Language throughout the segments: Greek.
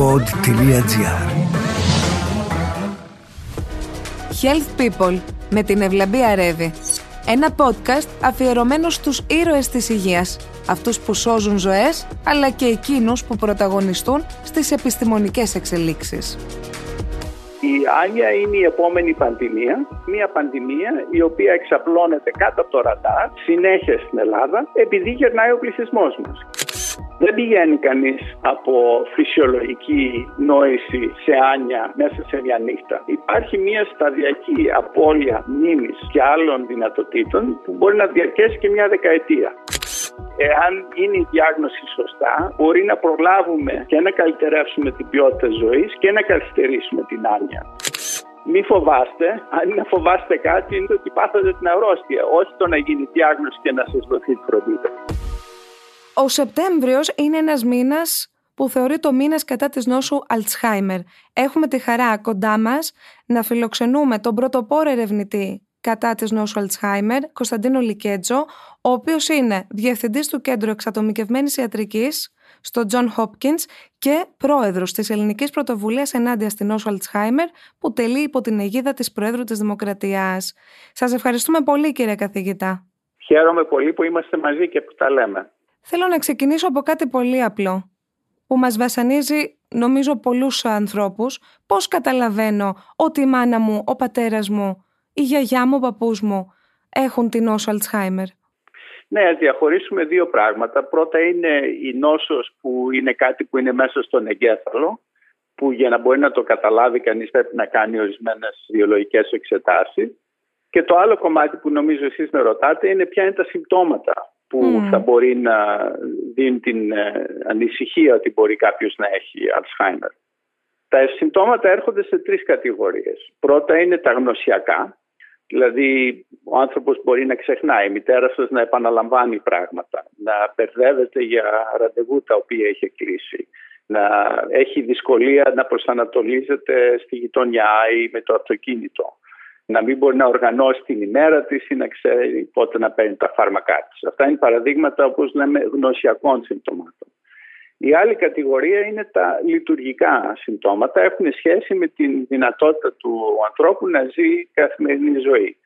pod.gr Health People με την Ευλαμπία Ρεύη. Ένα podcast αφιερωμένο στους ήρωες της υγείας. Αυτούς που σώζουν ζωές, αλλά και εκείνους που πρωταγωνιστούν στις επιστημονικές εξελίξεις. Η Άνια είναι η επόμενη πανδημία, μια πανδημία η οποία εξαπλώνεται κάτω από το ραντάρ συνέχεια στην Ελλάδα επειδή γερνάει ο πληθυσμός μας. Δεν πηγαίνει κανείς από φυσιολογική νόηση σε άνια μέσα σε μια νύχτα. Υπάρχει μια σταδιακή απώλεια μνήμης και άλλων δυνατοτήτων που μπορεί να διαρκέσει και μια δεκαετία. Εάν γίνει η διάγνωση σωστά, μπορεί να προλάβουμε και να καλυτερεύσουμε την ποιότητα ζωής και να καθυστερήσουμε την άνοια. Μη φοβάστε, αν να φοβάστε κάτι είναι ότι πάθατε την αρρώστια, όχι το να γίνει διάγνωση και να σας δοθεί τη φροντίδα. Ο Σεπτέμβριος είναι ένας μήνας που θεωρεί το μήνας κατά της νόσου Αλτσχάιμερ. Έχουμε τη χαρά κοντά μας να φιλοξενούμε τον πρωτοπόρο ερευνητή κατά της νόσου Αλτσχάιμερ, Κωνσταντίνο Λικέτζο, ο οποίος είναι διευθυντής του Κέντρου Εξατομικευμένης Ιατρικής στο John Hopkins και πρόεδρος της Ελληνικής Πρωτοβουλίας ενάντια στην νόσο Αλτσχάιμερ που τελεί υπό την αιγίδα της Προέδρου της Δημοκρατίας. Σας ευχαριστούμε πολύ κύριε καθηγητά. Χαίρομαι πολύ που είμαστε μαζί και που τα λέμε. Θέλω να ξεκινήσω από κάτι πολύ απλό που μας βασανίζει νομίζω πολλούς ανθρώπους. Πώς καταλαβαίνω ότι η μάνα μου, ο πατέρας μου, η γιαγιά μου, ο παππούς μου έχουν την νόσο Αλτσχάιμερ. Ναι, ας διαχωρίσουμε δύο πράγματα. Πρώτα είναι η νόσος που είναι κάτι που είναι μέσα στον εγκέφαλο που για να μπορεί να το καταλάβει κανείς πρέπει να κάνει ορισμένες βιολογικές εξετάσεις. Και το άλλο κομμάτι που νομίζω εσείς με ρωτάτε είναι ποια είναι τα συμπτώματα που θα μπορεί να δίνει την ε, ανησυχία ότι μπορεί κάποιος να έχει Alzheimer. Τα συμπτώματα έρχονται σε τρεις κατηγορίες. Πρώτα είναι τα γνωσιακά, δηλαδή ο άνθρωπος μπορεί να ξεχνάει, η μητέρα σας να επαναλαμβάνει πράγματα, να μπερδεύεται για ραντεβού τα οποία έχει κλείσει, να έχει δυσκολία να προσανατολίζεται στη γειτονιά ή με το αυτοκίνητο να μην μπορεί να οργανώσει την ημέρα της ή να ξέρει πότε να παίρνει τα φάρμακά της. Αυτά είναι παραδείγματα όπως λέμε γνωσιακών συμπτωμάτων. Η άλλη κατηγορία είναι τα λειτουργικά συμπτώματα. Έχουν σχέση με την δυνατότητα του ανθρώπου να ζει καθημερινή ζωή.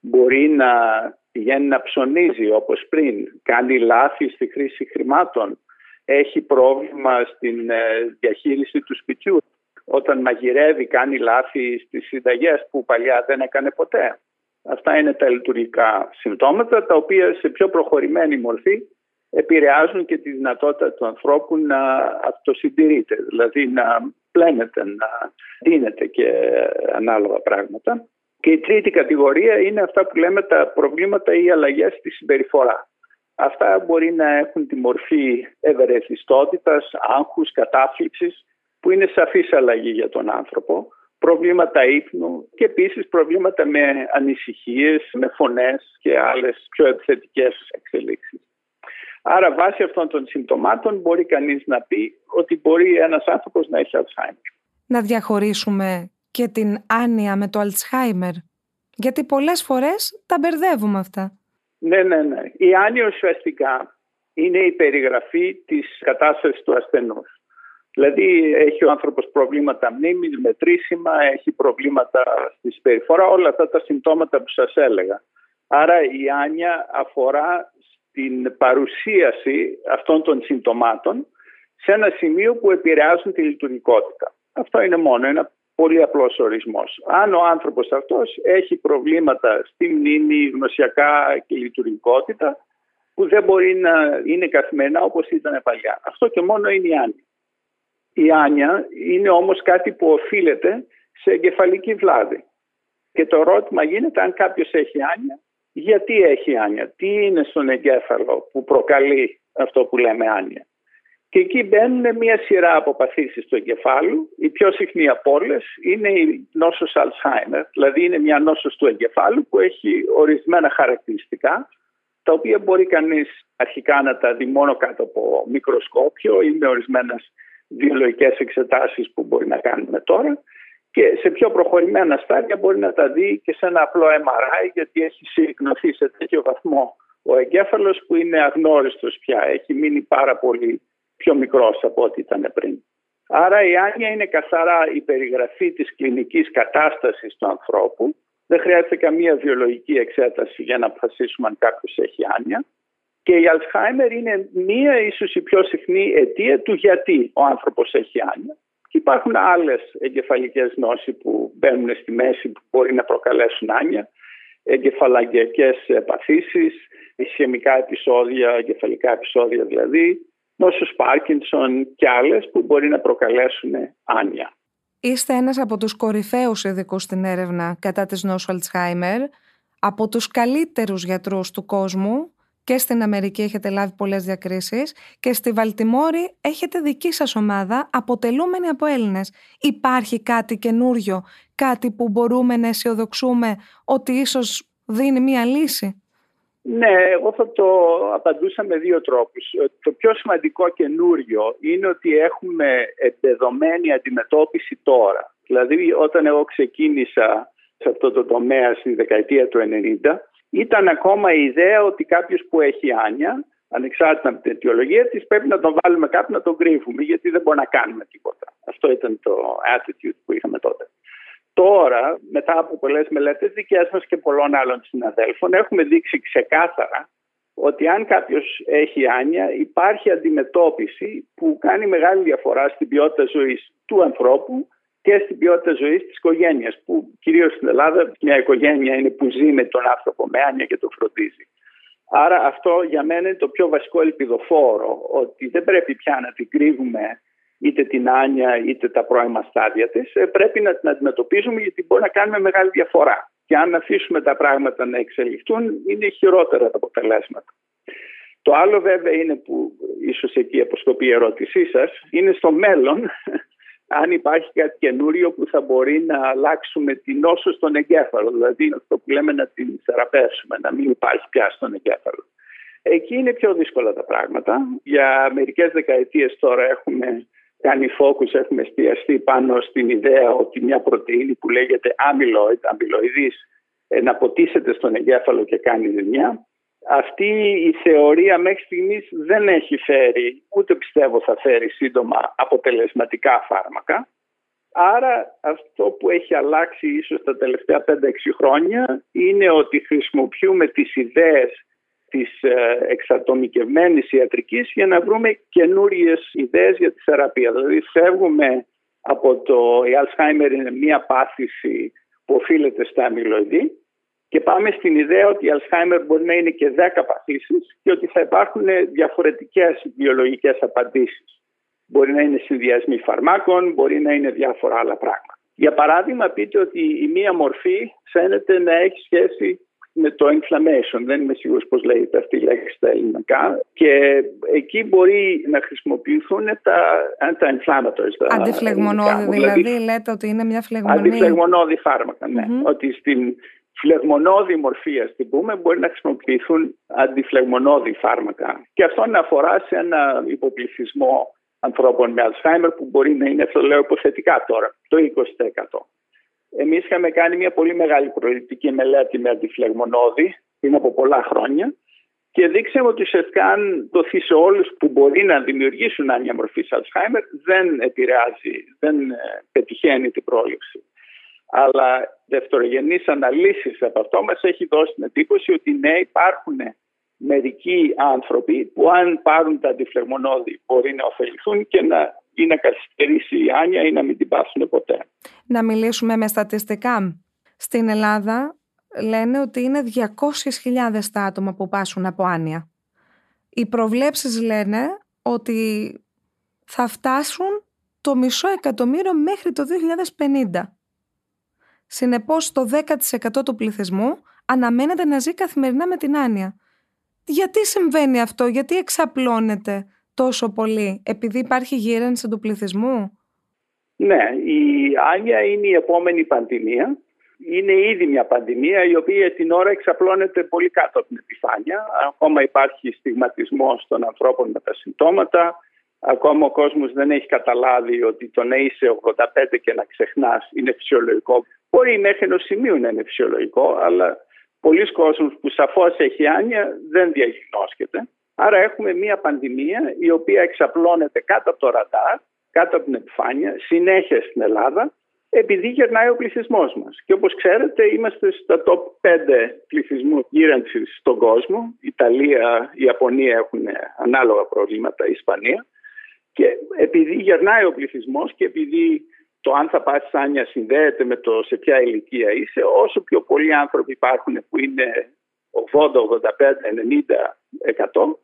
Μπορεί να πηγαίνει να ψωνίζει όπως πριν, κάνει λάθη στη χρήση χρημάτων, έχει πρόβλημα στην ε, διαχείριση του σπιτιού, όταν μαγειρεύει κάνει λάθη στις συνταγές που παλιά δεν έκανε ποτέ. Αυτά είναι τα λειτουργικά συμπτώματα τα οποία σε πιο προχωρημένη μορφή επηρεάζουν και τη δυνατότητα του ανθρώπου να αυτοσυντηρείται, δηλαδή να πλένεται, να δίνεται και ανάλογα πράγματα. Και η τρίτη κατηγορία είναι αυτά που λέμε τα προβλήματα ή αλλαγές στη συμπεριφορά. Αυτά μπορεί να έχουν τη μορφή ευερεθιστότητας, άγχους, κατάφλιξης που είναι σαφής αλλαγή για τον άνθρωπο, προβλήματα ύπνου και επίσης προβλήματα με ανησυχίες, με φωνές και άλλες πιο επιθετικές εξελίξεις. Άρα βάσει αυτών των συμπτωμάτων μπορεί κανείς να πει ότι μπορεί ένας άνθρωπος να έχει Alzheimer. Να διαχωρίσουμε και την άνοια με το Alzheimer, γιατί πολλές φορές τα μπερδεύουμε αυτά. Ναι, ναι, ναι. Η άνοια ουσιαστικά είναι η περιγραφή της κατάστασης του ασθενούς. Δηλαδή έχει ο άνθρωπος προβλήματα μνήμης, μετρήσιμα, έχει προβλήματα στη συμπεριφορά, όλα αυτά τα συμπτώματα που σας έλεγα. Άρα η άνοια αφορά στην παρουσίαση αυτών των συμπτωμάτων σε ένα σημείο που επηρεάζουν τη λειτουργικότητα. Αυτό είναι μόνο ένα πολύ απλός ορισμός. Αν ο άνθρωπος αυτός έχει προβλήματα στη μνήμη, γνωσιακά και λειτουργικότητα που δεν μπορεί να είναι καθημερινά όπως ήταν παλιά. Αυτό και μόνο είναι η άνοια. Η άνια είναι όμως κάτι που οφείλεται σε εγκεφαλική βλάβη. Και το ερώτημα γίνεται αν κάποιος έχει άνια, γιατί έχει άνια, τι είναι στον εγκέφαλο που προκαλεί αυτό που λέμε άνια. Και εκεί μπαίνουν μια σειρά από παθήσεις του εγκεφάλου. Η πιο συχνή από όλες είναι η νόσος Alzheimer, δηλαδή είναι μια νόσος του εγκεφάλου που έχει ορισμένα χαρακτηριστικά, τα οποία μπορεί κανείς αρχικά να τα δει μόνο κάτω από μικροσκόπιο ή με ορισμένες βιολογικές εξετάσεις που μπορεί να κάνουμε τώρα και σε πιο προχωρημένα στάδια μπορεί να τα δει και σε ένα απλό MRI γιατί έχει συρρυκνωθεί σε τέτοιο βαθμό ο εγκέφαλος που είναι αγνώριστος πια, έχει μείνει πάρα πολύ πιο μικρός από ό,τι ήταν πριν. Άρα η άνοια είναι καθαρά η περιγραφή της κλινικής κατάστασης του ανθρώπου. Δεν χρειάζεται καμία βιολογική εξέταση για να αποφασίσουμε αν κάποιος έχει άνοια. Και η Αλτσχάιμερ είναι μία ίσως η πιο συχνή αιτία του γιατί ο άνθρωπος έχει άνοια. Και υπάρχουν άλλες εγκεφαλικές νόσοι που μπαίνουν στη μέση που μπορεί να προκαλέσουν άνοια. Εγκεφαλαγγειακές παθήσεις, ισχυμικά επεισόδια, εγκεφαλικά επεισόδια δηλαδή, νόσους Πάρκινσον και άλλες που μπορεί να προκαλέσουν άνοια. Είστε ένας από τους κορυφαίους ειδικούς στην έρευνα κατά της νόσου Αλτσχάιμερ, από τους καλύτερους γιατρούς του κόσμου και στην Αμερική έχετε λάβει πολλές διακρίσεις και στη Βαλτιμόρη έχετε δική σας ομάδα αποτελούμενη από Έλληνες. Υπάρχει κάτι καινούριο, κάτι που μπορούμε να αισιοδοξούμε ότι ίσως δίνει μία λύση; Ναι, εγώ θα το απαντούσα με δύο τρόπους. Το πιο σημαντικό καινούριο είναι ότι έχουμε επεδομένη αντιμετώπιση τώρα. Δηλαδή όταν εγώ ξεκίνησα σε αυτό το τομέα στη δεκαετία του 90 ήταν ακόμα η ιδέα ότι κάποιος που έχει άνια ανεξάρτητα από την αιτιολογία της πρέπει να τον βάλουμε κάπου να τον κρύβουμε γιατί δεν μπορεί να κάνουμε τίποτα. Αυτό ήταν το attitude που είχαμε τότε. Τώρα, μετά από πολλές μελέτες δικές μας και πολλών άλλων συναδέλφων, έχουμε δείξει ξεκάθαρα ότι αν κάποιος έχει άνοια υπάρχει αντιμετώπιση που κάνει μεγάλη διαφορά στην ποιότητα ζωής του ανθρώπου και στην ποιότητα ζωής της οικογένειας που κυρίως στην Ελλάδα μια οικογένεια είναι που ζει με τον άνθρωπο με άνοια και το φροντίζει. Άρα αυτό για μένα είναι το πιο βασικό ελπιδοφόρο ότι δεν πρέπει πια να την κρύβουμε είτε την άνοια είτε τα πρώιμα στάδια της, ε, πρέπει να την αντιμετωπίζουμε γιατί μπορεί να κάνουμε μεγάλη διαφορά. Και αν αφήσουμε τα πράγματα να εξελιχθούν, είναι χειρότερα τα αποτελέσματα. Το άλλο βέβαια είναι που ίσως εκεί αποσκοπεί η ερώτησή σας, είναι στο μέλλον αν υπάρχει κάτι καινούριο που θα μπορεί να αλλάξουμε την νόσο στον εγκέφαλο, δηλαδή αυτό που λέμε να την θεραπεύσουμε, να μην υπάρχει πια στον εγκέφαλο. Εκεί είναι πιο δύσκολα τα πράγματα. Για μερικές δεκαετίες τώρα έχουμε κάνει focus, έχουμε εστιαστεί πάνω στην ιδέα ότι μια πρωτεΐνη που λέγεται amyloid, αμυλοειδής, αποτίσσεται στον εγκέφαλο και κάνει ζημιά. Αυτή η θεωρία μέχρι στιγμής δεν έχει φέρει, ούτε πιστεύω θα φέρει σύντομα αποτελεσματικά φάρμακα. Άρα αυτό που έχει αλλάξει ίσως τα τελευταία 5-6 χρόνια είναι ότι χρησιμοποιούμε τις ιδέες της ε, εξατομικευμένης ιατρικής για να βρούμε καινούριες ιδέες για τη θεραπεία. Δηλαδή φεύγουμε από το η Alzheimer είναι μία πάθηση που οφείλεται στα αμυλοειδή και πάμε στην ιδέα ότι η Alzheimer μπορεί να είναι και 10 παθήσεις και ότι θα υπάρχουν διαφορετικές βιολογικές απαντήσεις. Μπορεί να είναι συνδυασμοί φαρμάκων, μπορεί να είναι διάφορα άλλα πράγματα. Για παράδειγμα, πείτε ότι η μία μορφή φαίνεται να έχει σχέση με το inflammation. Δεν είμαι σίγουρος πώς λέγεται αυτή η λέξη στα ελληνικά. Και εκεί μπορεί να χρησιμοποιηθούν τα, τα inflammatories. Αντιφλεγμονώδη δηλαδή, δηλαδή, λέτε ότι είναι μια φλεγμονή. Αντιφλεγμονώδη φάρμακα, ναι. Ότι στην φλεγμονώδη μορφή, ας την πούμε, μπορεί να χρησιμοποιηθούν αντιφλεγμονώδη φάρμακα. Και αυτό να αφορά σε ένα υποπληθυσμό ανθρώπων με Alzheimer που μπορεί να είναι, αυτό λέω υποθετικά τώρα, το 20%. Εμείς είχαμε κάνει μια πολύ μεγάλη προληπτική μελέτη με αντιφλεγμονώδη πριν από πολλά χρόνια και δείξαμε ότι ουσιαστικά αν δοθεί σε όλους που μπορεί να δημιουργήσουν άνοια μορφή Alzheimer δεν επηρεάζει, δεν ε, πετυχαίνει την πρόληψη. Αλλά δευτερογενείς αναλύσεις από αυτό μας έχει δώσει την εντύπωση ότι ναι υπάρχουν μερικοί άνθρωποι που αν πάρουν τα αντιφλεγμονώδη μπορεί να ωφεληθούν και να ή να καθυστερήσει η άνοια ή να μην την πάσουν ποτέ. Να μιλήσουμε με στατιστικά. Στην Ελλάδα λένε ότι είναι 200.000 τα άτομα που πάσουν από άνοια. Οι προβλέψεις λένε ότι θα φτάσουν το μισό εκατομμύριο μέχρι το 2050. Συνεπώς το 10% του πληθυσμού αναμένεται να ζει καθημερινά με την άνοια. Γιατί συμβαίνει αυτό, γιατί εξαπλώνεται τόσο πολύ, επειδή υπάρχει γύρανση του πληθυσμού; Ναι, η Άνια είναι η επόμενη πανδημία. Είναι ήδη μια πανδημία η οποία την ώρα εξαπλώνεται πολύ κάτω από την επιφάνεια. Ακόμα υπάρχει στιγματισμός των ανθρώπων με τα συμπτώματα. Ακόμα ο κόσμος δεν έχει καταλάβει ότι το να είσαι 85 και να ξεχνάς είναι φυσιολογικό. Μπορεί μέχρι ενός σημείου να είναι φυσιολογικό, αλλά πολλοί κόσμος που σαφώς έχει άνοια δεν διαγνώσκεται. Άρα έχουμε μία πανδημία η οποία εξαπλώνεται κάτω από το ραντάρ κάτω από την επιφάνεια, συνέχεια στην Ελλάδα, επειδή γερνάει ο πληθυσμός μας. Και όπως ξέρετε, είμαστε στα top 5 πληθυσμού γύρανσης στον κόσμο. Η Ιταλία, η Ιαπωνία έχουν ανάλογα προβλήματα, η Ισπανία. Και επειδή γερνάει ο πληθυσμός και επειδή το αν θα πας Άνια συνδέεται με το σε ποια ηλικία είσαι, όσο πιο πολλοί άνθρωποι υπάρχουν που είναι 80, 85, 90, 100,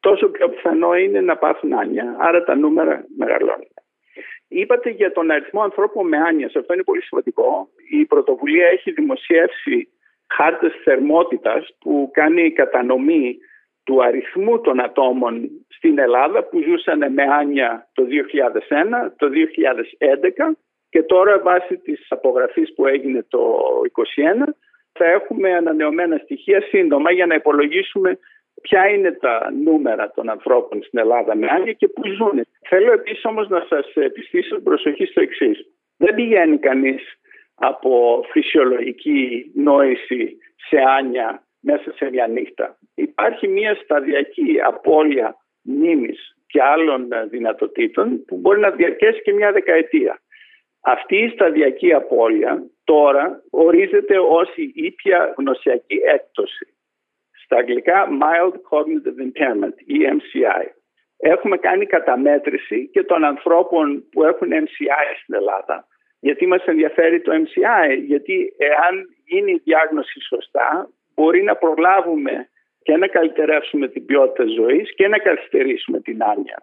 τόσο πιο πιθανό είναι να πάθουν Άνια. Άρα τα νούμερα μεγαλώνουν. Είπατε για τον αριθμό ανθρώπων με άνοια. Αυτό είναι πολύ σημαντικό. Η πρωτοβουλία έχει δημοσιεύσει χάρτες θερμότητας που κάνει κατανομή του αριθμού των ατόμων στην Ελλάδα που ζούσαν με άνοια το 2001, το 2011 και τώρα βάσει της απογραφής που έγινε το 2021 θα έχουμε ανανεωμένα στοιχεία σύντομα για να υπολογίσουμε ποια είναι τα νούμερα των ανθρώπων στην Ελλάδα με άνοια και πού ζουν. Θέλω επίσης όμως να σας επιστήσω προσοχή στο εξής. Δεν πηγαίνει κανείς από φυσιολογική νόηση σε άνοια μέσα σε μια νύχτα. Υπάρχει μια σταδιακή απώλεια μνήμης και άλλων δυνατοτήτων που μπορεί να διαρκέσει και μια δεκαετία. Αυτή η σταδιακή απώλεια τώρα ορίζεται ως η ήπια γνωσιακή έκπτωση. Στα αγγλικά Mild Cognitive Impairment, EMCI. Έχουμε κάνει καταμέτρηση και των ανθρώπων που έχουν MCI στην Ελλάδα. Γιατί μας ενδιαφέρει το MCI, γιατί εάν γίνει η διάγνωση σωστά, μπορεί να προλάβουμε και να καλυτερεύσουμε την ποιότητα ζωής και να καθυστερήσουμε την άνοια.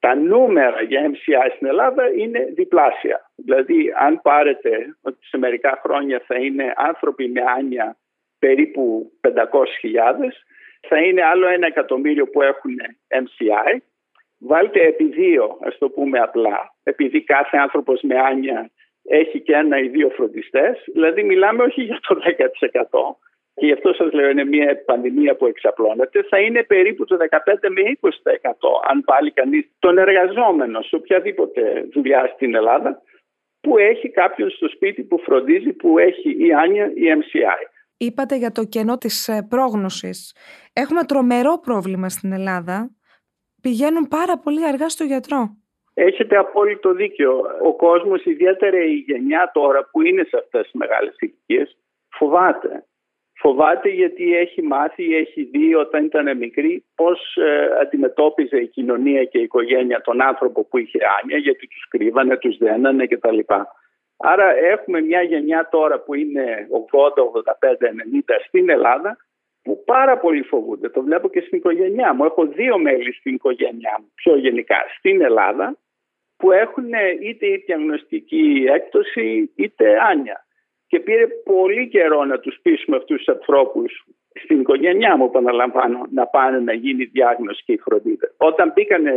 Τα νούμερα για MCI στην Ελλάδα είναι διπλάσια. Δηλαδή, αν πάρετε ότι σε μερικά χρόνια θα είναι άνθρωποι με άνοια περίπου 500.000, θα είναι άλλο ένα εκατομμύριο που έχουν MCI. Βάλτε επί δύο, ας το πούμε απλά, επειδή κάθε άνθρωπος με άνοια έχει και ένα ή δύο φροντιστές, δηλαδή μιλάμε όχι για το 10%, και γι' αυτό σας λέω είναι μια πανδημία που εξαπλώνεται, θα είναι περίπου το 15 με 20% αν πάλι κανείς τον εργαζόμενο σε οποιαδήποτε δουλειά στην Ελλάδα που έχει κάποιον στο σπίτι που φροντίζει που έχει η Άνια ή MCI. Είπατε για το κενό της ε, πρόγνωσης. Έχουμε τρομερό πρόβλημα στην Ελλάδα. Πηγαίνουν πάρα πολύ αργά στο γιατρό. Έχετε απόλυτο δίκιο. Ο κόσμος, ιδιαίτερα η γενιά τώρα που είναι σε αυτές τις μεγάλες ηλικίες, φοβάται. Φοβάται γιατί έχει μάθει, έχει δει όταν ήταν μικρή πώς ε, αντιμετώπιζε η κοινωνία και η οικογένεια τον άνθρωπο που είχε άνοια γιατί τους κρύβανε, τους δένανε κτλ. Άρα έχουμε μια γενιά τώρα που είναι 80, 85, 90 στην Ελλάδα που πάρα πολύ φοβούνται. Το βλέπω και στην οικογένειά μου. Έχω δύο μέλη στην οικογένειά μου πιο γενικά στην Ελλάδα που έχουν είτε η διαγνωστική έκπτωση είτε άνια και πήρε πολύ καιρό να τους πείσουμε αυτούς τους ανθρώπους στην οικογένειά μου επαναλαμβάνω να πάνε να γίνει διάγνωση και η φροντίδα. Όταν μπήκανε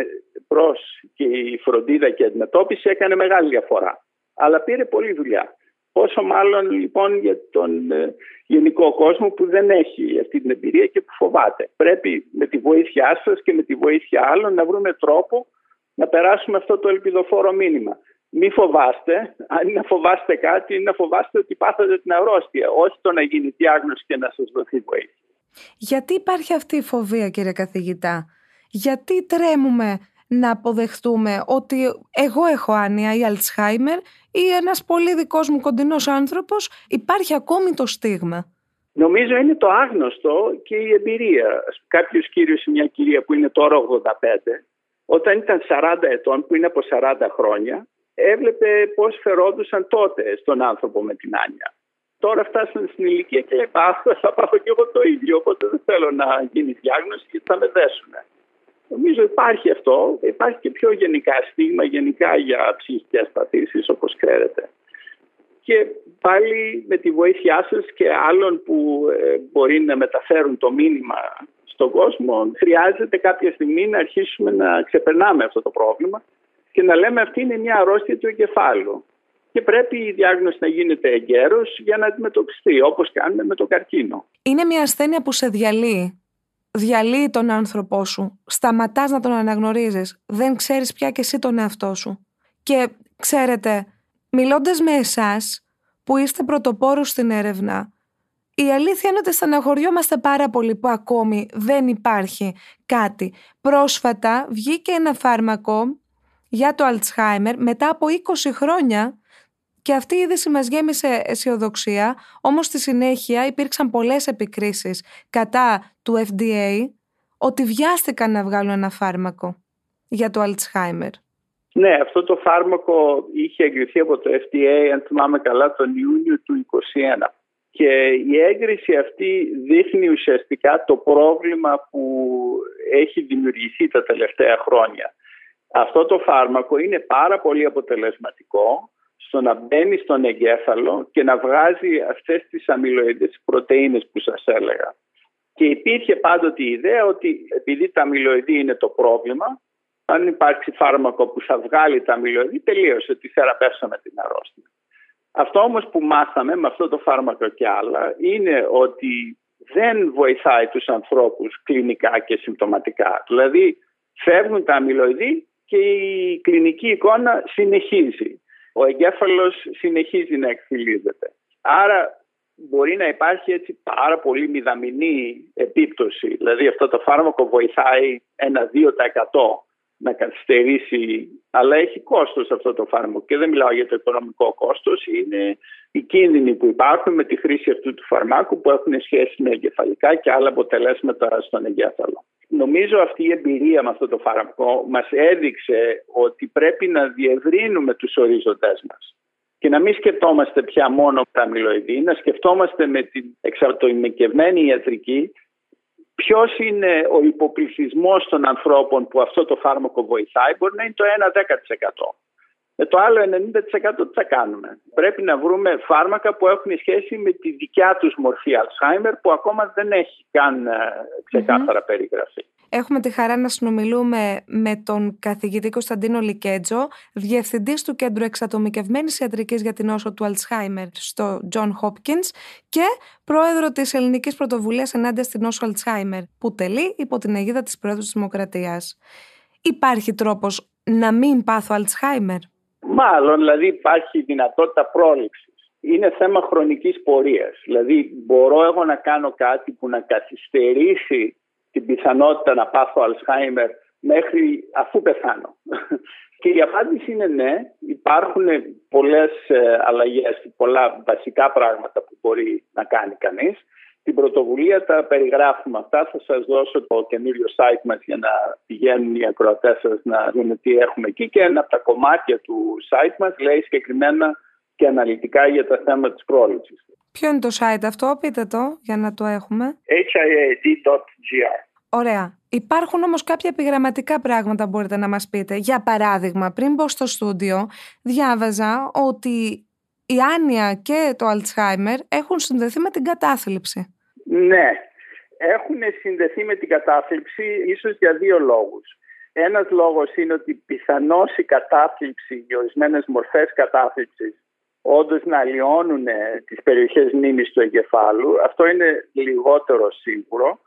προς και η φροντίδα και η αντιμετώπιση έκανε μεγάλη διαφορά. Αλλά πήρε πολλή δουλειά. Πόσο μάλλον λοιπόν για τον ε, γενικό κόσμο που δεν έχει αυτή την εμπειρία και που φοβάται. Πρέπει με τη βοήθειά σας και με τη βοήθεια άλλων να βρούμε τρόπο να περάσουμε αυτό το ελπιδοφόρο μήνυμα μη φοβάστε, αν είναι να φοβάστε κάτι, είναι να φοβάστε ότι πάθατε την αρρώστια, όχι το να γίνει διάγνωση και να σας δοθεί βοήθεια. Γιατί υπάρχει αυτή η φοβία κύριε καθηγητά, γιατί τρέμουμε να αποδεχτούμε ότι εγώ έχω άνοια ή Αλτσχάιμερ ή ένας πολύ δικός μου κοντινός άνθρωπος, υπάρχει ακόμη το στίγμα; Νομίζω είναι το άγνωστο και η εμπειρία. Κάποιος κύριος ή μια κυρία που είναι τώρα 85, όταν ήταν 40 ετών, που είναι από 40 χρόνια, έβλεπε πώς φερόντουσαν τότε στον άνθρωπο με την άνοια. Τώρα φτάσαν στην ηλικία και λέει θα πάω και εγώ το ίδιο, οπότε δεν θέλω να γίνει διάγνωση γιατί θα με δέσουν. Νομίζω υπάρχει αυτό, υπάρχει και πιο γενικά στίγμα γενικά για ψυχικές παθήσεις όπως ξέρετε. Και πάλι με τη βοήθειά σας και άλλων που ε, μπορεί να μεταφέρουν το μήνυμα στον κόσμο χρειάζεται κάποια στιγμή να αρχίσουμε να ξεπερνάμε αυτό το πρόβλημα και να λέμε αυτή είναι μια αρρώστια του εγκεφάλου. Και πρέπει η διάγνωση να γίνεται εγκαίρως για να αντιμετωπιστεί, όπως κάνουμε με το καρκίνο. Είναι μια ασθένεια που σε διαλύει. Διαλύει τον άνθρωπό σου. Σταματάς να τον αναγνωρίζεις. Δεν ξέρεις πια και εσύ τον εαυτό σου. Και ξέρετε, μιλώντας με εσάς που είστε πρωτοπόρους στην έρευνα, η αλήθεια είναι ότι στεναχωριόμαστε πάρα πολύ που ακόμη δεν υπάρχει κάτι. Πρόσφατα βγήκε ένα φάρμακο για το Alzheimer μετά από 20 χρόνια και αυτή η είδηση μας γέμισε αισιοδοξία, όμως στη συνέχεια υπήρξαν πολλές επικρίσεις κατά του FDA ότι βιάστηκαν να βγάλουν ένα φάρμακο για το Alzheimer. Ναι, αυτό το φάρμακο είχε εγκριθεί από το FDA, αν θυμάμαι καλά, τον Ιούνιο του 2021. Και η έγκριση αυτή δείχνει ουσιαστικά το πρόβλημα που έχει δημιουργηθεί τα τελευταία χρόνια. Αυτό το φάρμακο είναι πάρα πολύ αποτελεσματικό στο να μπαίνει στον εγκέφαλο και να βγάζει αυτές τις αμυλοειδές πρωτεΐνες που σας έλεγα. Και υπήρχε πάντοτε η ιδέα ότι επειδή τα αμυλοειδή είναι το πρόβλημα, αν υπάρξει φάρμακο που θα βγάλει τα αμυλοειδή, τελείωσε, ότι θεραπεύσαμε την αρρώστια. Αυτό όμως που μάθαμε με αυτό το φάρμακο και άλλα είναι ότι δεν βοηθάει τους ανθρώπους κλινικά και συμπτωματικά. Δηλαδή φεύγουν τα αμυλοειδή και η κλινική εικόνα συνεχίζει. Ο εγκέφαλος συνεχίζει να εκφυλίζεται. Άρα μπορεί να υπάρχει έτσι πάρα πολύ μηδαμινή επίπτωση. Δηλαδή αυτό το φάρμακο βοηθάει ένα 2% να καθυστερήσει, αλλά έχει κόστος αυτό το φάρμακο και δεν μιλάω για το οικονομικό κόστος, είναι οι κίνδυνοι που υπάρχουν με τη χρήση αυτού του φαρμάκου που έχουν σχέση με εγκεφαλικά και άλλα αποτελέσματα στον εγκέφαλο. Νομίζω αυτή η εμπειρία με αυτό το φάρμακο μας έδειξε ότι πρέπει να διευρύνουμε τους ορίζοντές μας και να μην σκεφτόμαστε πια μόνο τα αμυλοειδή, να σκεφτόμαστε με την εξαρτοημικευμένη ιατρική Ποιος είναι ο υποπληθυσμός των ανθρώπων που αυτό το φάρμακο βοηθάει, μπορεί να είναι το 1-10%. Με το άλλο 90% τι θα κάνουμε; Πρέπει να βρούμε φάρμακα που έχουν σχέση με τη δικιά τους μορφή Alzheimer που ακόμα δεν έχει καν ε, ξεκάθαρα περιγραφή. Έχουμε τη χαρά να συνομιλούμε με τον καθηγητή Κωνσταντίνο Λικέτζο, διευθυντής του Κέντρου Εξατομικευμένης Ιατρικής για την Όσο του Alzheimer στο John Hopkins και πρόεδρο της Ελληνικής Πρωτοβουλίας ενάντια στην Όσο Alzheimer, που τελεί υπό την αιγίδα της Πρόεδρου της Δημοκρατίας. Υπάρχει τρόπος να μην πάθω Alzheimer. Μάλλον, δηλαδή υπάρχει δυνατότητα πρόληψης. Είναι θέμα χρονικής πορείας. Δηλαδή μπορώ εγώ να κάνω κάτι που να καθυστερήσει την πιθανότητα να πάθω Αλσχάιμερ μέχρι αφού πεθάνω. Και η απάντηση είναι ναι, υπάρχουν πολλές ε, αλλαγές, πολλά βασικά πράγματα που μπορεί να κάνει κανείς. Την πρωτοβουλία τα περιγράφουμε αυτά. Θα σας δώσω το καινούριο site μας για να πηγαίνουν οι ακροατές σας να δουν τι έχουμε εκεί. Και ένα από τα κομμάτια του site μας λέει συγκεκριμένα και αναλυτικά για τα θέματα της πρόληψης. Ποιο είναι το site αυτό, πείτε το για να το έχουμε. hiad.gr Ωραία. Υπάρχουν όμως κάποια επιγραμματικά πράγματα που μπορείτε να μας πείτε. Για παράδειγμα, πριν μπω στο στούντιο, διάβαζα ότι η άνοια και το Alzheimer έχουν συνδεθεί με την κατάθλιψη. Ναι, έχουν συνδεθεί με την κατάθλιψη ίσως για δύο λόγους. Ένας λόγος είναι ότι πιθανώς η κατάθλιψη, οι ορισμένες μορφές κατάθλιψης όντως να αλλοιώνουν τις περιοχές μνήμης του εγκεφάλου. Αυτό είναι λιγότερο σίγουρο.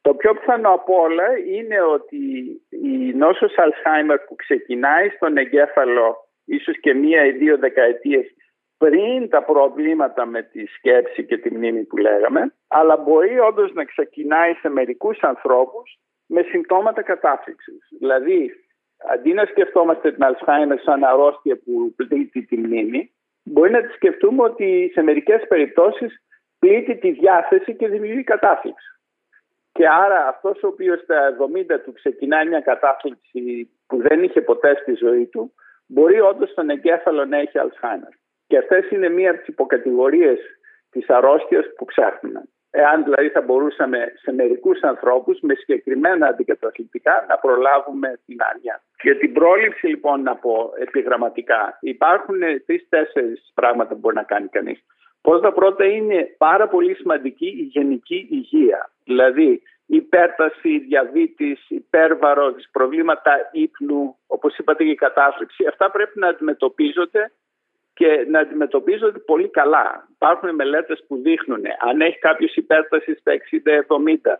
Το πιο πιθανό από όλα είναι ότι η νόσος Alzheimer που ξεκινάει στον εγκέφαλο ίσως και μία ή δύο δεκαετίες πριν τα προβλήματα με τη σκέψη και τη μνήμη που λέγαμε, αλλά μπορεί όντως να ξεκινάει σε μερικούς ανθρώπους με συμπτώματα κατάφυξης. Δηλαδή, αντί να σκεφτόμαστε την Alzheimer σαν αρρώστια που πλήττει τη μνήμη, μπορεί να τη σκεφτούμε ότι σε μερικές περιπτώσεις πλήττει τη διάθεση και δημιουργεί κατάφυξη. Και άρα αυτός ο οποίος στα 70 του ξεκινάει μια κατάφυξη που δεν είχε ποτέ στη ζωή του, μπορεί όντως στον εγκέφαλο να έχει Alzheimer. Και αυτές είναι μία από τις υποκατηγορίες της αρρώστιας που ψάχνουμε. Εάν δηλαδή θα μπορούσαμε σε μερικούς ανθρώπους με συγκεκριμένα αντικαταθλιπτικά να προλάβουμε την άνοια. Για την πρόληψη λοιπόν να πω επιγραμματικά υπάρχουν τρει-τέσσερι πράγματα που μπορεί να κάνει κανείς. Πρώτα πρώτα είναι πάρα πολύ σημαντική η γενική υγεία. Δηλαδή υπέρταση, διαβήτης, υπέρβαρος, προβλήματα ύπνου, όπως είπατε και η κατάσταση. Αυτά πρέπει να αντιμετωπίζονται και να αντιμετωπίζονται πολύ καλά. Υπάρχουν μελέτες που δείχνουν αν έχει κάποιος υπέρταση στα 60-70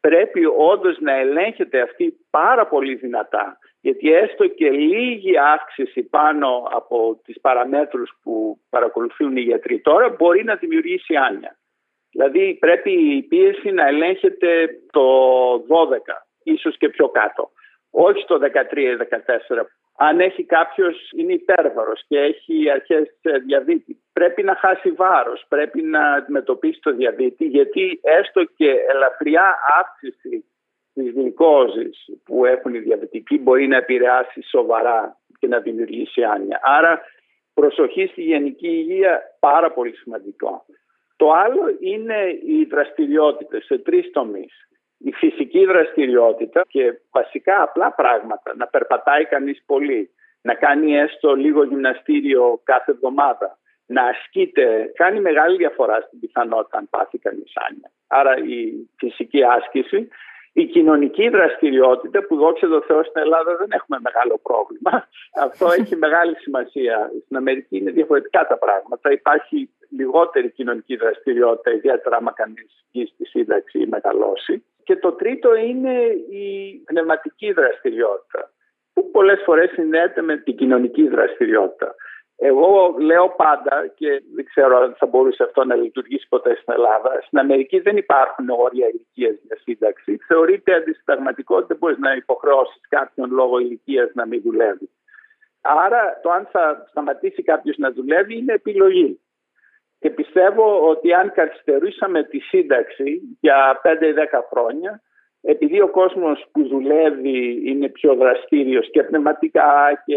πρέπει όντως να ελέγχεται αυτή πάρα πολύ δυνατά γιατί έστω και λίγη αύξηση πάνω από τις παραμέτρους που παρακολουθούν οι γιατροί τώρα μπορεί να δημιουργήσει άνοια. Δηλαδή πρέπει η πίεση να ελέγχεται το 12, ίσως και πιο κάτω. Όχι το 13-14 Αν έχει κάποιος, είναι υπέρβαρος και έχει αρχές διαβήτη, πρέπει να χάσει βάρος, πρέπει να αντιμετωπίσει το διαβήτη γιατί έστω και ελαφριά αύξηση της γλυκόζης που έχουν οι διαβητικοί μπορεί να επηρεάσει σοβαρά και να δημιουργήσει άνοια. Άρα προσοχή στη γενική υγεία πάρα πολύ σημαντικό. Το άλλο είναι οι δραστηριότητες σε τρεις τομείς. Η φυσική δραστηριότητα και βασικά απλά πράγματα. Να περπατάει κανείς πολύ, να κάνει έστω λίγο γυμναστήριο κάθε εβδομάδα, να ασκείται, κάνει μεγάλη διαφορά στην πιθανότητα αν πάθει κανείς άνοια. Άρα η φυσική άσκηση η κοινωνική δραστηριότητα που δόξα τω Θεώ στην Ελλάδα δεν έχουμε μεγάλο πρόβλημα. Αυτό έχει μεγάλη σημασία. Στην Αμερική είναι διαφορετικά τα πράγματα. Υπάρχει λιγότερη κοινωνική δραστηριότητα, ιδιαίτερα άμα κανείς βγει στη σύνταξη ή μεγαλώσει. Και το τρίτο είναι η πνευματική δραστηριότητα, που πολλές φορές συνδέεται με την κοινωνική δραστηριότητα. Εγώ λέω πάντα και δεν ξέρω αν θα μπορούσε αυτό να λειτουργήσει ποτέ στην Ελλάδα. Στην Αμερική δεν υπάρχουν όρια ηλικίας για σύνταξη. Θεωρείται αντισυνταγματικό ότι δεν μπορείς να υποχρεώσεις κάποιον λόγω ηλικίας να μην δουλεύει. Άρα το αν θα σταματήσει κάποιος να δουλεύει είναι επιλογή. Και πιστεύω ότι αν καθυστερούσαμε τη σύνταξη για 5 ή 10 χρόνια, επειδή ο κόσμος που δουλεύει είναι πιο δραστήριος και πνευματικά και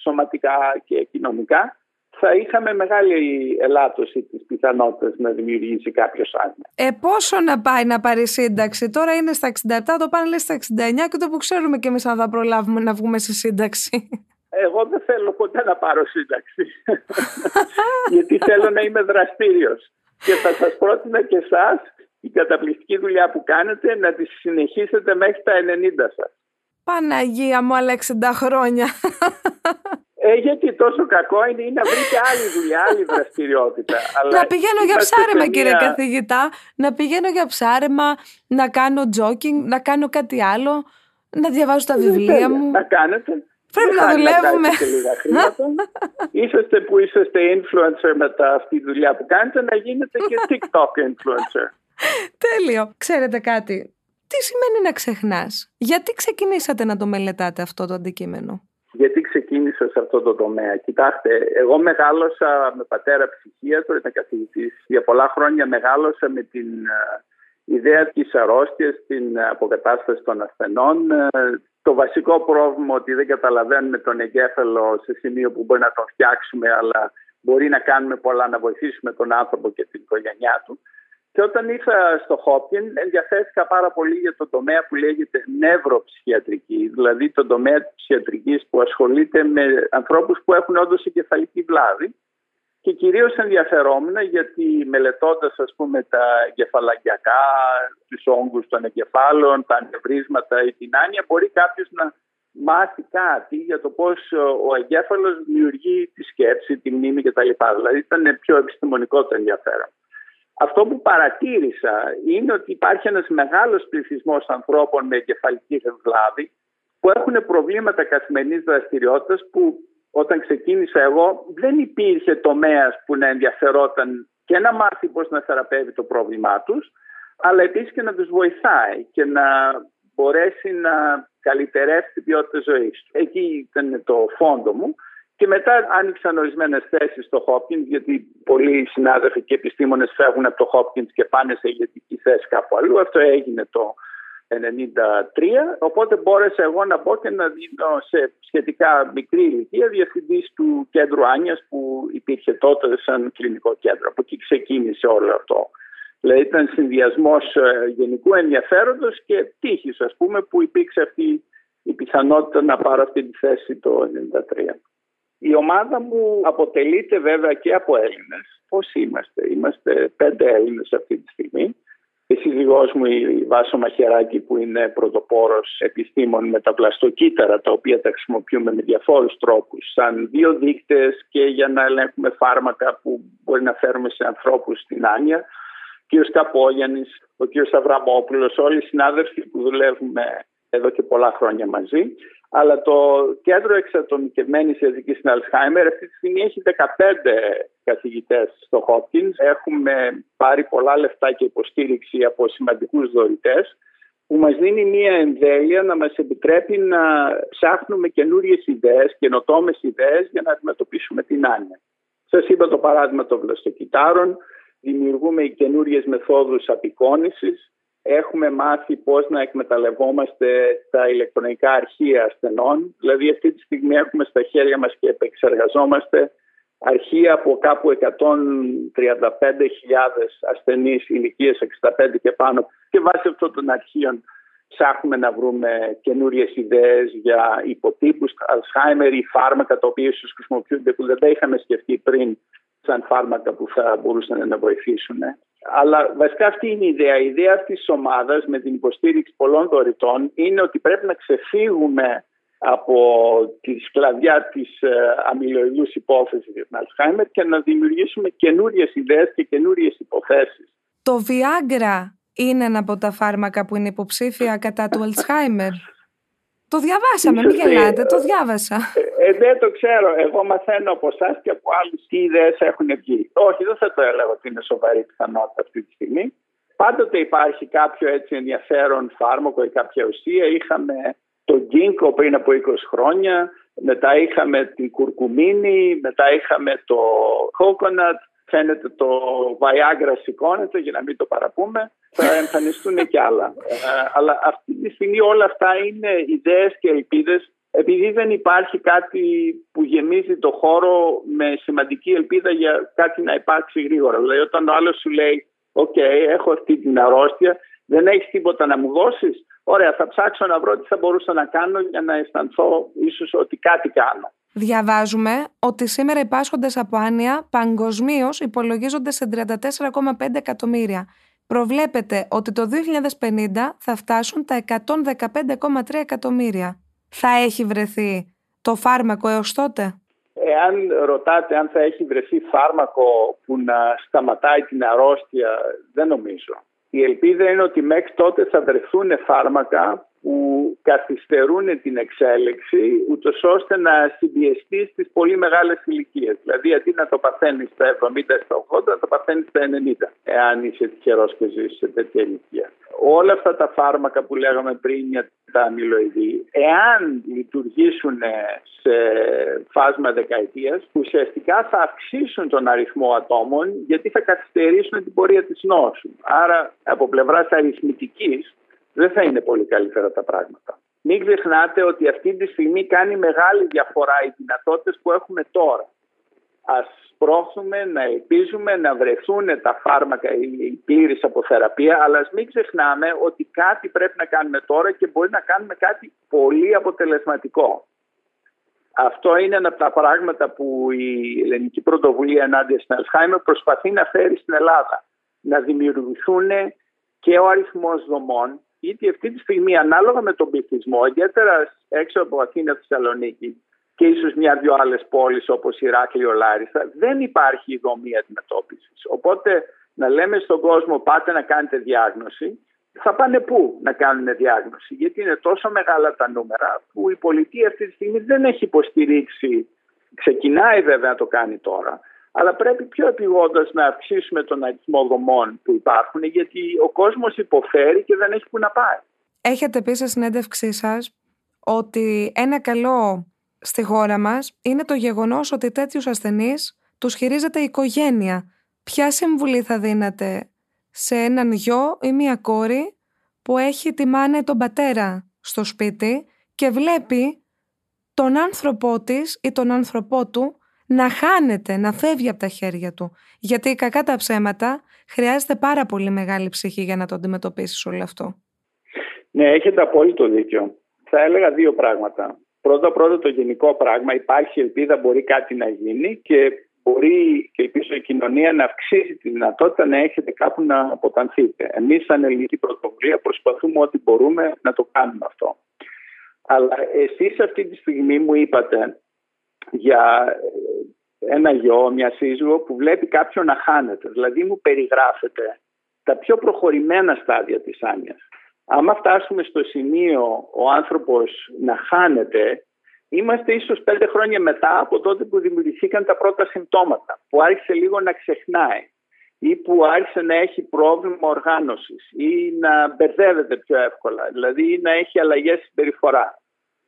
σωματικά και κοινωνικά, θα είχαμε μεγάλη ελάττωση της πιθανότητας να δημιουργήσει κάποιος άνοια. Ε, πόσο να πάει να πάρει σύνταξη; Τώρα είναι στα 67, το πάνε λέει στα 69 και το που ξέρουμε και εμείς αν θα προλάβουμε να βγούμε σε σύνταξη. Εγώ δεν θέλω ποτέ να πάρω σύνταξη. Γιατί θέλω να είμαι δραστήριος. Και θα σας πρότεινα και εσάς η καταπληκτική δουλειά που κάνετε να τη συνεχίσετε μέχρι τα 90 σας. Παναγία μου, άλλα 60 χρόνια. Ε, γιατί τόσο κακό είναι, να βρείτε άλλη δουλειά, άλλη δραστηριότητα. Αλλά να πηγαίνω για ψάρεμα, κύριε καθηγητά. Να πηγαίνω για ψάρεμα, να κάνω τζόκινγκ, να κάνω κάτι άλλο, να διαβάζω τα βιβλία μου. Να κάνετε. Πρέπει να δουλεύουμε. είσαστε που είσαστε influencer με τα αυτή τη δουλειά που κάνετε, να γίνετε και TikTok influencer. Τέλειο. Ξέρετε κάτι. Τι σημαίνει να ξεχνάς; Γιατί ξεκινήσατε να το μελετάτε αυτό το αντικείμενο; Γιατί ξεκίνησα σε αυτό το τομέα; Κοιτάξτε, εγώ μεγάλωσα με πατέρα ψυχίατρο, ήταν καθηγητής. Για πολλά χρόνια μεγάλωσα με την ε, ιδέα της αρρώστιας, την αποκατάσταση των ασθενών. Ε, το βασικό πρόβλημα ότι δεν καταλαβαίνουμε τον εγκέφαλο σε σημείο που μπορεί να τον φτιάξουμε, αλλά μπορεί να κάνουμε πολλά να βοηθήσουμε τον άνθρωπο και την οικογένειά του. Και όταν ήρθα στο Χόπκιν ενδιαφέρθηκα πάρα πολύ για το τομέα που λέγεται νευροψυχιατρική, δηλαδή το τομέα της ψυχιατρικής που ασχολείται με ανθρώπους που έχουν όντως εγκεφαλική βλάβη και κυρίως ενδιαφερόμουν γιατί μελετώντας ας πούμε τα εγκεφαλαγιακά, τους όγκους των εγκεφάλων, τα ανεβρίσματα ή την άνοια μπορεί κάποιος να μάθει κάτι για το πώς ο εγκέφαλος δημιουργεί τη σκέψη, τη μνήμη κτλ. Δηλαδή ήταν πιο επιστημονικό το ενδιαφέρον. Αυτό που παρατήρησα είναι ότι υπάρχει ένας μεγάλος πληθυσμός ανθρώπων με εγκεφαλική βλάβη που έχουν προβλήματα καθημερινής δραστηριότητας που όταν ξεκίνησα εγώ δεν υπήρχε τομέας που να ενδιαφερόταν και να μάθει πώς να θεραπεύει το πρόβλημά τους αλλά επίσης και να τους βοηθάει και να μπορέσει να καλυτερεύσει την ποιότητα ζωής του. Εκεί ήταν το φόντο μου και μετά άνοιξαν ορισμένες θέσεις στο Hopkins, γιατί πολλοί συνάδελφοι και επιστήμονες φεύγουν από το Hopkins και πάνε σε ηγετική θέση κάπου αλλού. Αυτό έγινε το 1993. Οπότε μπόρεσα εγώ να μπω και να δίνω σε σχετικά μικρή ηλικία διευθυντής του κέντρου Άνιας που υπήρχε τότε σαν κλινικό κέντρο. Από εκεί ξεκίνησε όλο αυτό. Δηλαδή ήταν συνδυασμός ε, γενικού ενδιαφέροντος και τύχης, ας πούμε, που υπήρξε αυτή η πιθανότητα να πάρω αυτή τη θέση το 1993. Η ομάδα μου αποτελείται βέβαια και από Έλληνες. Πώς είμαστε; Είμαστε πέντε Έλληνες αυτή τη στιγμή. Η σύζυγός μου η Βάσο Μαχαιράκη που είναι πρωτοπόρος επιστήμων με τα πλαστοκύτταρα τα οποία τα χρησιμοποιούμε με διαφόρους τρόπους σαν δύο δείκτες και για να ελέγχουμε φάρμακα που μπορεί να φέρουμε σε ανθρώπους στην Άνια. Ο κ. Καπόγιανης, ο κ. Αβραμόπουλος, όλοι οι συνάδελφοι που δουλεύουμε εδώ και πολλά χρόνια μαζί. Αλλά το κέντρο εξατομικευμένης ιατρικής στην Αλσχάιμερ αυτή τη στιγμή έχει 15 καθηγητές στο Hopkins. Έχουμε πάρει πολλά λεφτά και υποστήριξη από σημαντικούς δωρητές που μας δίνει μία εμβέλεια να μας επιτρέπει να ψάχνουμε καινούριες ιδέες, καινοτόμες ιδέες για να αντιμετωπίσουμε την άνοια. Σας είπα το παράδειγμα των βλαστοκυτάρων, δημιουργούμε καινούριες μεθόδους απεικόνησης, έχουμε μάθει πώς να εκμεταλλευόμαστε τα ηλεκτρονικά αρχεία ασθενών, δηλαδή αυτή τη στιγμή έχουμε στα χέρια μας και επεξεργαζόμαστε αρχεία από κάπου 135.000 ασθενείς ηλικίες 65 και πάνω και βάσει αυτών των αρχείων ψάχνουμε να βρούμε καινούριες ιδέες για υποτύπους Alzheimer ή φάρμακα τα οποία ίσως χρησιμοποιούνται που δεν τα είχαμε σκεφτεί πριν σαν φάρμακα που θα μπορούσαν να βοηθήσουν. Αλλά βασικά αυτή είναι η ιδέα. Η ιδέα αυτής της ομάδας με την υποστήριξη πολλών δωρητών είναι ότι πρέπει να ξεφύγουμε από τη σκλαβιά της ε, αμυλοειδούς υπόθεσης για την Alzheimer και να δημιουργήσουμε καινούριες ιδέες και καινούριες υποθέσεις. Το Viagra είναι ένα από τα φάρμακα που είναι υποψήφια κατά του Alzheimer; Το διαβάσαμε, μην γελάτε, το διάβασα. Ε, ε, δεν το ξέρω. Εγώ μαθαίνω από εσάς και από άλλους τι ιδέες έχουν βγει. Όχι, δεν θα το έλεγα ότι είναι σοβαρή πιθανότητα αυτή τη στιγμή. Πάντοτε υπάρχει κάποιο έτσι ενδιαφέρον φάρμακο ή κάποια ουσία. Είχαμε το γκίνκο πριν από 20 χρόνια, μετά είχαμε την κουρκουμίνη, μετά είχαμε το coconut, φαίνεται το Viagra σηκώνεται για να μην το παραπούμε, θα εμφανιστούν και άλλα. Ε, αλλά αυτή τη στιγμή όλα αυτά είναι ιδέες και ελπίδες επειδή δεν υπάρχει κάτι που γεμίζει το χώρο με σημαντική ελπίδα για κάτι να υπάρξει γρήγορα. Δηλαδή όταν ο άλλος σου λέει «ΟΚ, έχω αυτή την αρρώστια, δεν έχεις τίποτα να μου δώσεις, Ωραία, θα ψάξω να βρω τι θα μπορούσα να κάνω για να αισθανθώ ίσως ότι κάτι κάνω. Διαβάζουμε ότι σήμερα οι πάσχοντες από άνοια παγκοσμίως υπολογίζονται σε 34,5 εκατομμύρια. Προβλέπεται ότι το 2050 θα φτάσουν τα 115,3 εκατομμύρια. Θα έχει βρεθεί το φάρμακο έως τότε; Εάν ρωτάτε αν θα έχει βρεθεί φάρμακο που να σταματάει την αρρώστια, δεν νομίζω. Η ελπίδα είναι ότι μέχρι τότε θα βρεθούν φάρμακα που καθυστερούν την εξέλιξη ούτως ώστε να συμπιεστεί στις πολύ μεγάλες ηλικίες. Δηλαδή αντί να το παθαίνεις στα 70, στα 80, να το παθαίνεις στα 90, εάν είσαι τυχερός και ζεις σε τέτοια ηλικία. Όλα αυτά τα φάρμακα που λέγαμε πριν για τα αμυλοειδή, εάν λειτουργήσουν σε φάσμα δεκαετίας, ουσιαστικά θα αυξήσουν τον αριθμό ατόμων γιατί θα καθυστερήσουν την πορεία της νόσου. Άρα από πλευράς αριθμητικής δεν θα είναι πολύ καλύτερα τα πράγματα. Μην ξεχνάτε ότι αυτή τη στιγμή κάνει μεγάλη διαφορά οι δυνατότητες που έχουμε τώρα. Ας πρόθουμε να ελπίζουμε να βρεθούν τα φάρμακα η πλήρης αποθεραπεία, αλλά ας μην ξεχνάμε ότι κάτι πρέπει να κάνουμε τώρα και μπορεί να κάνουμε κάτι πολύ αποτελεσματικό. Αυτό είναι ένα από τα πράγματα που η Ελληνική Πρωτοβουλία ενάντια στην Αλσχάιμερ προσπαθεί να φέρει στην Ελλάδα. Να δημιουργηθούν και ο αριθμός δομών γιατί αυτή τη στιγμή ανάλογα με τον πληθυσμό, ιδιαίτερα έξω από Αθήνα, Θεσσαλονίκη και ίσως μια-δυο άλλες πόλεις όπως η Ράκλειο Λάρισα, δεν υπάρχει δομή αντιμετώπισης. Οπότε να λέμε στον κόσμο πάτε να κάνετε διάγνωση, θα πάνε πού να κάνουν διάγνωση, γιατί είναι τόσο μεγάλα τα νούμερα που η πολιτεία αυτή τη στιγμή δεν έχει υποστηρίξει. Ξεκινάει βέβαια να το κάνει τώρα, αλλά πρέπει πιο επιγόντως να αυξήσουμε τον αριθμό δομών που υπάρχουν γιατί ο κόσμος υποφέρει και δεν έχει που να πάει. Έχετε πει σε συνέντευξή σας ότι ένα καλό στη χώρα μας είναι το γεγονός ότι τέτοιους ασθενείς τους χειρίζεται η οικογένεια. Ποια συμβουλή θα δίνατε σε έναν γιο ή μία κόρη που έχει τη μάνα ή τον πατέρα στο σπίτι και βλέπει τον άνθρωπό της ή τον άνθρωπό του να χάνεται, να φεύγει από τα χέρια του. Γιατί κακά τα ψέματα χρειάζεται πάρα πολύ μεγάλη ψυχή για να το αντιμετωπίσεις όλο αυτό. Ναι, έχετε απόλυτο δίκιο. Θα έλεγα δύο πράγματα. Πρώτα πρώτα το γενικό πράγμα, υπάρχει ελπίδα, μπορεί κάτι να γίνει και μπορεί και ελπίζω η κοινωνία να αυξήσει τη δυνατότητα να έχετε κάπου να αποτανθείτε. Εμείς, σαν ελληνική πρωτοβουλία, προσπαθούμε ό,τι μπορούμε να το κάνουμε αυτό. Αλλά εσείς αυτή τη στιγμή μου είπατε για ένα γιο, μια σύζυγο που βλέπει κάποιον να χάνεται. Δηλαδή μου περιγράφεται τα πιο προχωρημένα στάδια της άνοιας. Άμα φτάσουμε στο σημείο ο άνθρωπος να χάνεται, είμαστε ίσως πέντε χρόνια μετά από τότε που δημιουργηθήκαν τα πρώτα συμπτώματα, που άρχισε λίγο να ξεχνάει. ή που άρχισε να έχει πρόβλημα οργάνωσης ή να μπερδεύεται πιο εύκολα, δηλαδή να έχει αλλαγές συμπεριφορά.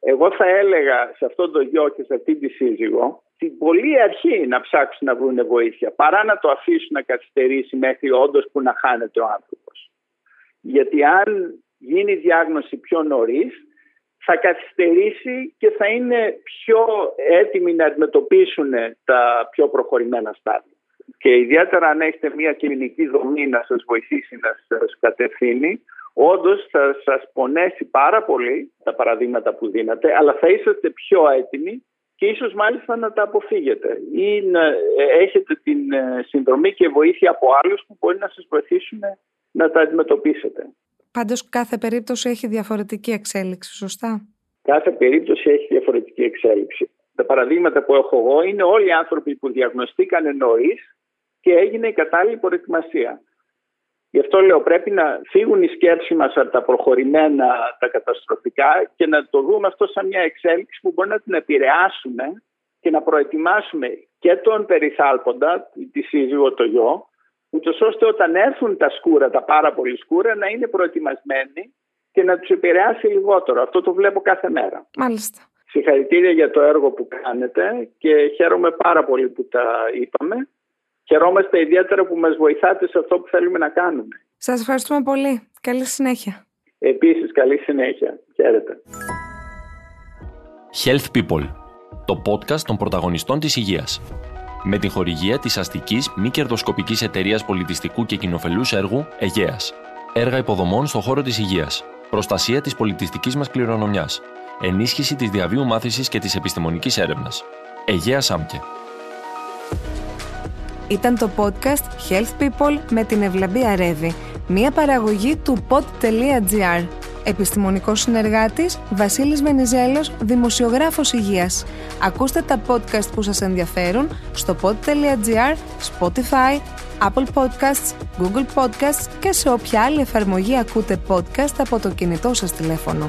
Εγώ θα έλεγα σε αυτό το γιο και σε αυτή τη σύζυγο την πολύ αρχή να ψάξουν να βρουν βοήθεια παρά να το αφήσουν να καθυστερήσει μέχρι όντως που να χάνεται ο άνθρωπος. Γιατί αν γίνει διάγνωση πιο νωρίς, θα καθυστερήσει και θα είναι πιο έτοιμοι να αντιμετωπίσουν τα πιο προχωρημένα στάδια. Και ιδιαίτερα αν έχετε μια κλινική δομή να σας βοηθήσει να σας κατευθύνει, όντως θα σας πονέσει πάρα πολύ τα παραδείγματα που δίνατε, αλλά θα είσαστε πιο έτοιμοι και ίσως μάλιστα να τα αποφύγετε ή να έχετε την ε, συνδρομή και βοήθεια από άλλους που μπορεί να σας βοηθήσουν να τα αντιμετωπίσετε. Πάντως κάθε περίπτωση έχει διαφορετική εξέλιξη, σωστά; Κάθε περίπτωση έχει διαφορετική εξέλιξη. Τα παραδείγματα που έχω εγώ είναι όλοι οι άνθρωποι που διαγνωστήκανε νωρίς και έγινε η κατάλληλη προετοιμασία. Γι' αυτό λέω πρέπει να φύγουν οι σκέψεις μας από τα προχωρημένα, τα καταστροφικά και να το δούμε αυτό σαν μια εξέλιξη που μπορεί να την επηρεάσουμε και να προετοιμάσουμε και τον περιθάλποντα, τη σύζυγο, το γιο, ούτως ώστε όταν έρθουν τα σκούρα, τα πάρα πολύ σκούρα, να είναι προετοιμασμένοι και να τους επηρεάσει λιγότερο. Αυτό το βλέπω κάθε μέρα. Μάλιστα. Συγχαρητήρια για το έργο που κάνετε και χαίρομαι πάρα πολύ που τα είπαμε. Χαιρόμαστε ιδιαίτερα που μας βοηθάτε σε αυτό που θέλουμε να κάνουμε. Σας ευχαριστούμε πολύ. Καλή συνέχεια. Επίσης, καλή συνέχεια. Χαίρετε. Health People, το podcast των πρωταγωνιστών της υγείας. Με την χορηγία της αστικής μη κερδοσκοπικής εταιρείας πολιτιστικού και κοινοφελούς έργου Αιγαίας. Έργα υποδομών στον χώρο της υγείας. Προστασία της πολιτιστικής μας κληρονομιάς ενίσχυση της διαβίου μάθησης και της επιστημονικής έρευνας. Αιγαία Σάμκε. Ήταν το podcast Health People με την Ευλαμπία Ρεύη, μία παραγωγή του pod.gr. Επιστημονικός συνεργάτης Βασίλης Βενιζέλος, δημοσιογράφος υγείας. Ακούστε τα podcast που σας ενδιαφέρουν στο pod.gr, Spotify, Apple Podcasts, Google Podcasts και σε όποια άλλη εφαρμογή ακούτε podcast από το κινητό σας τηλέφωνο.